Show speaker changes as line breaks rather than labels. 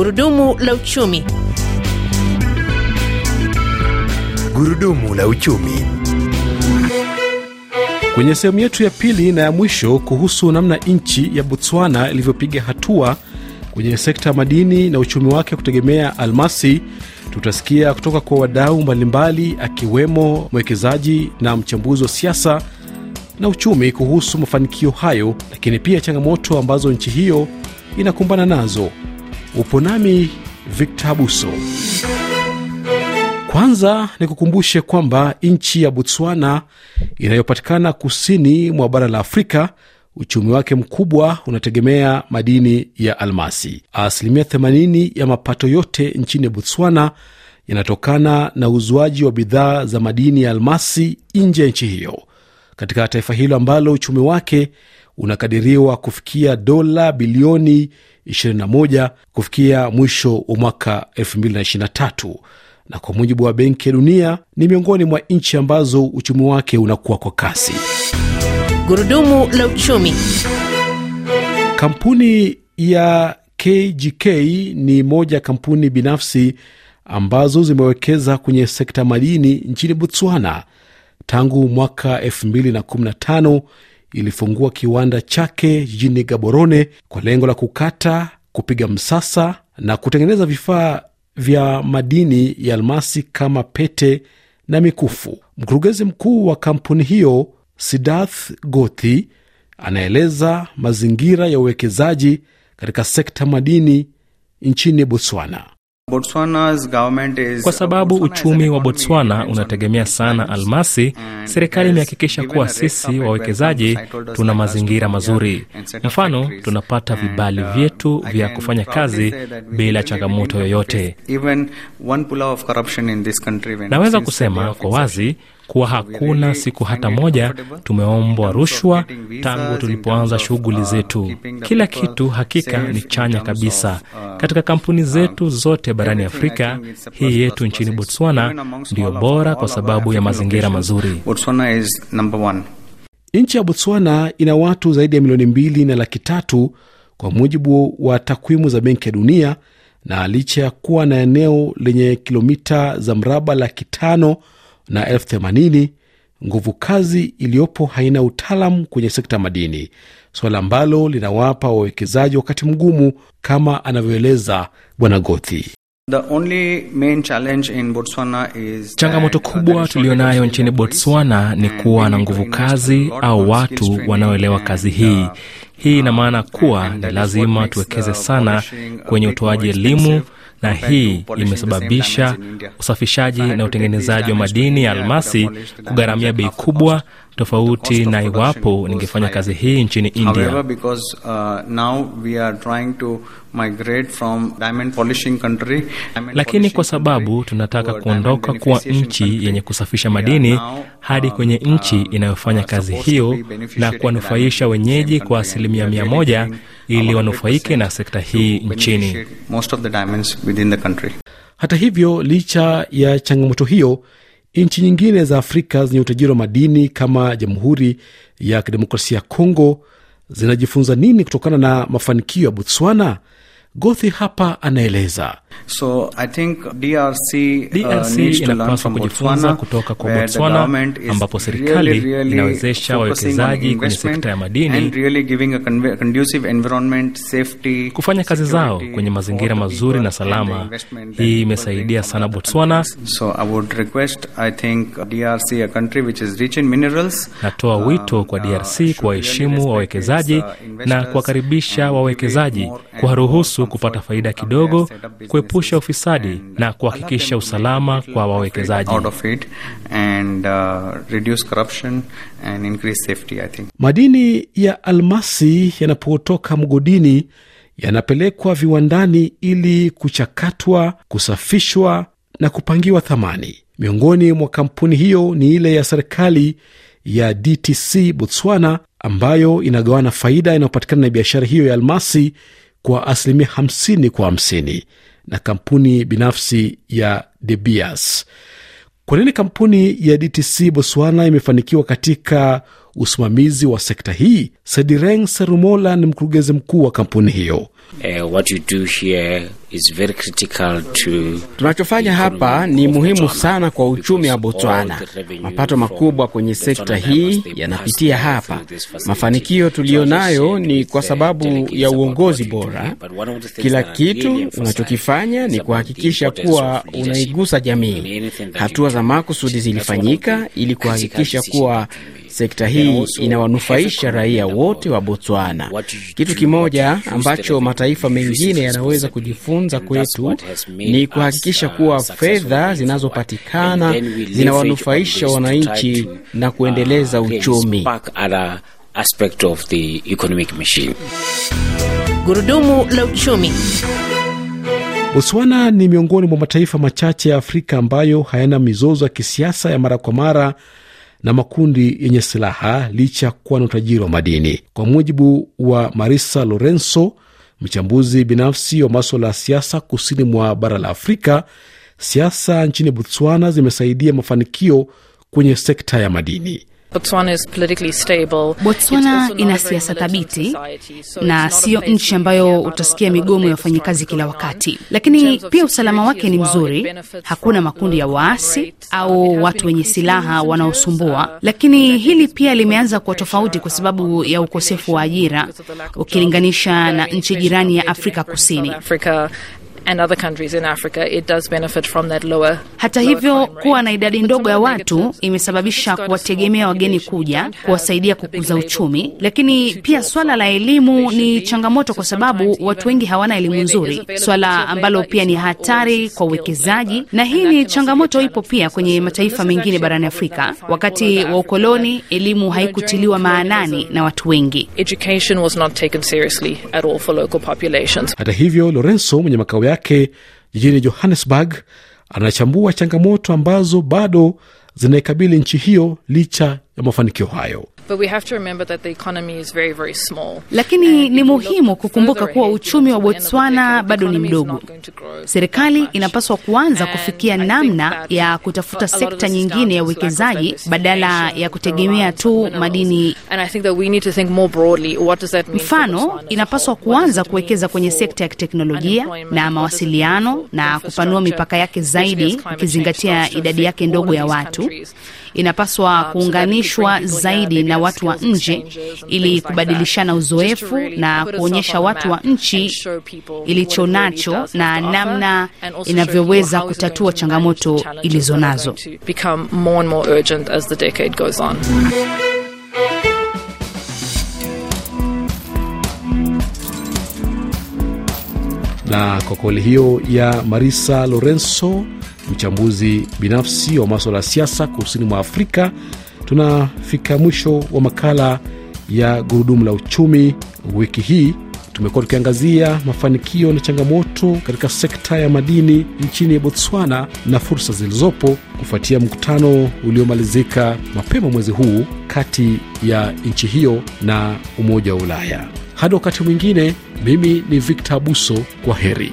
Gurudumu la uchumi.
Gurudumu la uchumi.
Kwenye sehemu yetu ya pili na ya mwisho kuhusu namna nchi ya Botswana ilivyopiga hatua kwenye sekta ya madini na uchumi wake kutegemea almasi, tutasikia kutoka kwa wadau mbalimbali akiwemo mwekezaji na mchambuzi wa siasa na uchumi kuhusu mafanikio hayo, lakini pia changamoto ambazo nchi hiyo inakumbana nazo. Upo nami Victor Abuso. Kwanza ni kukumbushe kwamba nchi ya Botswana inayopatikana kusini mwa bara la Afrika, uchumi wake mkubwa unategemea madini ya almasi. Asilimia 80 ya mapato yote nchini Botswana yanatokana na uzuaji wa bidhaa za madini ya almasi nje ya nchi hiyo, katika taifa hilo ambalo uchumi wake unakadiriwa kufikia dola bilioni 21 kufikia mwisho wa mwaka 2023 na kwa mujibu wa Benki ya Dunia ni miongoni mwa nchi ambazo uchumi wake unakuwa kwa kasi.
Gurudumu la uchumi.
Kampuni ya KGK ni moja ya kampuni binafsi ambazo zimewekeza kwenye sekta madini nchini Botswana. Tangu mwaka 2015 ilifungua kiwanda chake jijini Gaborone kwa lengo la kukata, kupiga msasa na kutengeneza vifaa vya madini ya almasi kama pete na mikufu. Mkurugenzi mkuu wa kampuni hiyo Sidath Gothi anaeleza mazingira ya uwekezaji katika sekta madini nchini Botswana.
Kwa sababu uchumi wa Botswana unategemea sana almasi, serikali imehakikisha kuwa sisi wawekezaji tuna mazingira mazuri. Mfano, tunapata vibali vyetu vya kufanya kazi bila changamoto yoyote. Naweza kusema kwa wazi kuwa hakuna siku hata moja tumeombwa rushwa tangu tulipoanza shughuli zetu. Kila kitu hakika ni chanya kabisa katika kampuni zetu zote barani Afrika. Hii yetu nchini Botswana ndiyo bora kwa sababu ya mazingira mazuri.
Nchi ya Botswana ina watu zaidi ya milioni mbili na laki tatu kwa mujibu wa takwimu za Benki ya Dunia, na licha ya kuwa na eneo lenye kilomita za mraba laki tano na elfu themanini nguvu kazi iliyopo haina utaalamu kwenye sekta madini, suala ambalo linawapa wawekezaji wakati mgumu, kama anavyoeleza Bwana Gothi.
Changamoto kubwa tuliyonayo nchini Botswana ni kuwa na nguvu kazi au watu wanaoelewa kazi hii. Hii ina maana kuwa ni lazima tuwekeze sana kwenye utoaji elimu na hii imesababisha usafishaji na utengenezaji wa madini ya almasi kugharamia bei kubwa, tofauti na iwapo ningefanya kazi hii nchini India. Lakini kwa sababu tunataka kuondoka kuwa nchi yenye kusafisha madini hadi kwenye nchi inayofanya kazi hiyo na kuwanufaisha wenyeji kwa asilimia mia moja ili wanufaike na sekta hii nchini.
Hata hivyo, licha ya changamoto hiyo, nchi nyingine za Afrika zenye utajiri wa madini kama Jamhuri ya Kidemokrasia ya Kongo zinajifunza nini kutokana na mafanikio ya Botswana? Gothi hapa anaeleza.
So, I think DRC, DRC uh, inapaswa kujifunza kutoka kwa Botswana ambapo serikali really, really inawezesha wawekezaji kwenye sekta ya madini really safety, kufanya kazi zao kwenye mazingira mazuri na salama. Hii imesaidia sana Botswana. So, I would request, I think, DRC, a country which is rich in minerals. Natoa wito kwa DRC kuwaheshimu wawekezaji na kuwakaribisha wawekezaji, kuwaruhusu kupata faida kidogo, kuepusha ufisadi na kuhakikisha usalama kwa wawekezaji.
Madini ya almasi yanapotoka mgodini yanapelekwa viwandani ili kuchakatwa, kusafishwa na kupangiwa thamani. Miongoni mwa kampuni hiyo ni ile ya serikali ya DTC Botswana, ambayo inagawana faida inayopatikana na biashara hiyo ya almasi kwa asilimia 50 kwa 50 na kampuni binafsi ya De Beers. Kwa nini kampuni ya DTC Botswana imefanikiwa katika usimamizi wa sekta hii? Sedireng Serumola ni mkurugenzi mkuu wa kampuni hiyo.
Uh, what you do here is very critical to
Tunachofanya hapa ni muhimu sana kwa uchumi wa Botswana. Mapato makubwa kwenye sekta hii yanapitia hapa. Mafanikio tuliyonayo ni kwa sababu ya uongozi bora. Kila kitu unachokifanya ni kuhakikisha kuwa unaigusa jamii. Hatua za makusudi zilifanyika ili kuhakikisha kuwa sekta hii inawanufaisha raia wote wa Botswana. Kitu kimoja ambacho mataifa mengine yanaweza kujifunza kwetu ni kuhakikisha kuwa fedha zinazopatikana zinawanufaisha wananchi na kuendeleza uchumi.
aspect of the economic machine.
Gurudumu la uchumi.
Botswana ni miongoni mwa mataifa machache ya Afrika ambayo hayana mizozo ya kisiasa ya mara kwa mara na makundi yenye silaha licha ya kuwa na utajiri wa madini. Kwa mujibu wa Marisa Lorenzo, mchambuzi binafsi wa maswala ya siasa kusini mwa bara la Afrika, siasa nchini Botswana zimesaidia mafanikio kwenye sekta ya madini.
Botswana ina siasa thabiti na siyo nchi ambayo utasikia migomo ya wafanyakazi kila wakati, lakini pia usalama wake ni mzuri. Hakuna makundi ya waasi au watu wenye silaha wanaosumbua, lakini hili pia limeanza kuwa tofauti kwa sababu ya ukosefu wa ajira ukilinganisha na nchi jirani ya Afrika Kusini.
And other countries in Africa, it does benefit from that lower.
Hata hivyo, kuwa na idadi ndogo ya watu imesababisha kuwategemea wageni kuja kuwasaidia kukuza uchumi, lakini pia swala la elimu ni changamoto kwa sababu watu wengi hawana elimu nzuri, swala ambalo pia ni hatari kwa uwekezaji, na hii ni changamoto ipo pia kwenye mataifa mengine barani Afrika. Wakati wa ukoloni, elimu haikutiliwa maanani na watu wengi.
Education was not taken seriously at all for local populations.
Hata hivyo, Lorenzo mwenye makao yake jijini Johannesburg anachambua changamoto ambazo bado zinaikabili nchi hiyo licha ya mafanikio hayo.
But we have to remember that the economy is very, very small.
Lakini ni muhimu kukumbuka kuwa uchumi wa Botswana bado ni mdogo. Serikali inapaswa kuanza kufikia namna ya kutafuta sekta nyingine ya uwekezaji badala ya kutegemea tu madini. Mfano, inapaswa kuanza kuwekeza kwenye sekta ya
kiteknolojia
na mawasiliano na kupanua mipaka yake zaidi,
ikizingatia
idadi yake ndogo ya watu. Inapaswa
Um,
kuunganishwa zaidi na watu wa nje ili kubadilishana uzoefu na kuonyesha watu wa nchi ilicho nacho na namna inavyoweza kutatua changamoto ilizo nazo.
Na kwa kauli hiyo ya Marisa Lorenzo, mchambuzi binafsi wa maswala ya siasa kusini mwa Afrika, tunafika mwisho wa makala ya Gurudumu la Uchumi wiki hii. Tumekuwa tukiangazia mafanikio na changamoto katika sekta ya madini nchini Botswana na fursa zilizopo kufuatia mkutano uliomalizika mapema mwezi huu kati ya nchi hiyo na Umoja wa Ulaya. Hadi wakati mwingine, mimi ni Victor Abuso, kwa heri.